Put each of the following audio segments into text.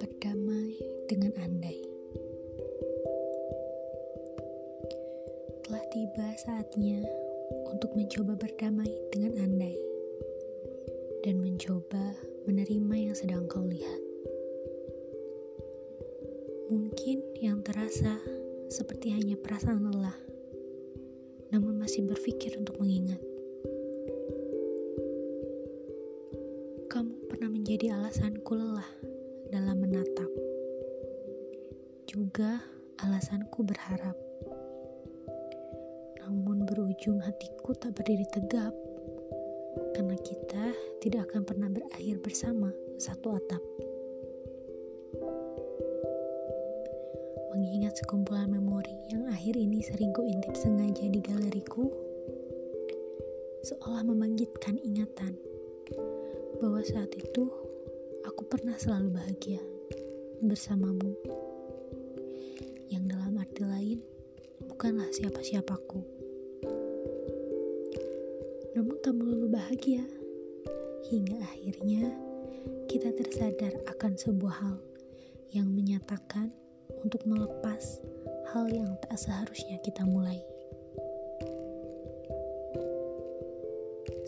Berdamai dengan andai. Telah tiba saatnya untuk mencoba berdamai dengan andai dan mencoba menerima yang sedang kau lihat. Mungkin yang terasa seperti hanya perasaan lelah, namun masih berpikir untuk mengingat. Kamu pernah menjadi alasanku lelah dalam menatap. Juga alasanku berharap. Namun berujung hatiku tak berdiri tegap. Karena kita tidak akan pernah berakhir bersama satu atap. Mengingat sekumpulan memori yang akhir ini sering ku intip sengaja di galeriku, seolah membangkitkan ingatan bahwa saat itu aku pernah selalu bahagia bersamamu. Yang dalam arti lain bukanlah siapa-siapaku. Namun tak melulu bahagia hingga akhirnya kita tersadar akan sebuah hal yang menyatakan untuk melepas hal yang tak seharusnya kita mulai.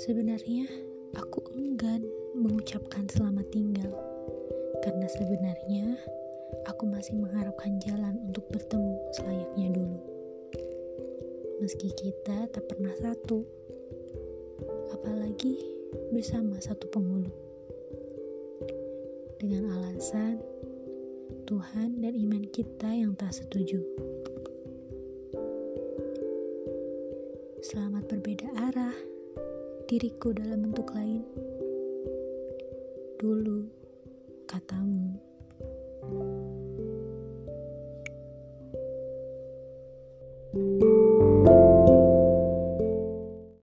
Sebenarnya aku enggan mengucapkan selamat tinggal karena sebenarnya aku masih mengharapkan jalan untuk bertemu selayaknya dulu. Meski kita tak pernah satu, apalagi bersama satu penghulu. Dengan alasan Tuhan dan iman kita yang tak setuju. Selamat berbeda arah, diriku dalam bentuk lain. Dulu, katamu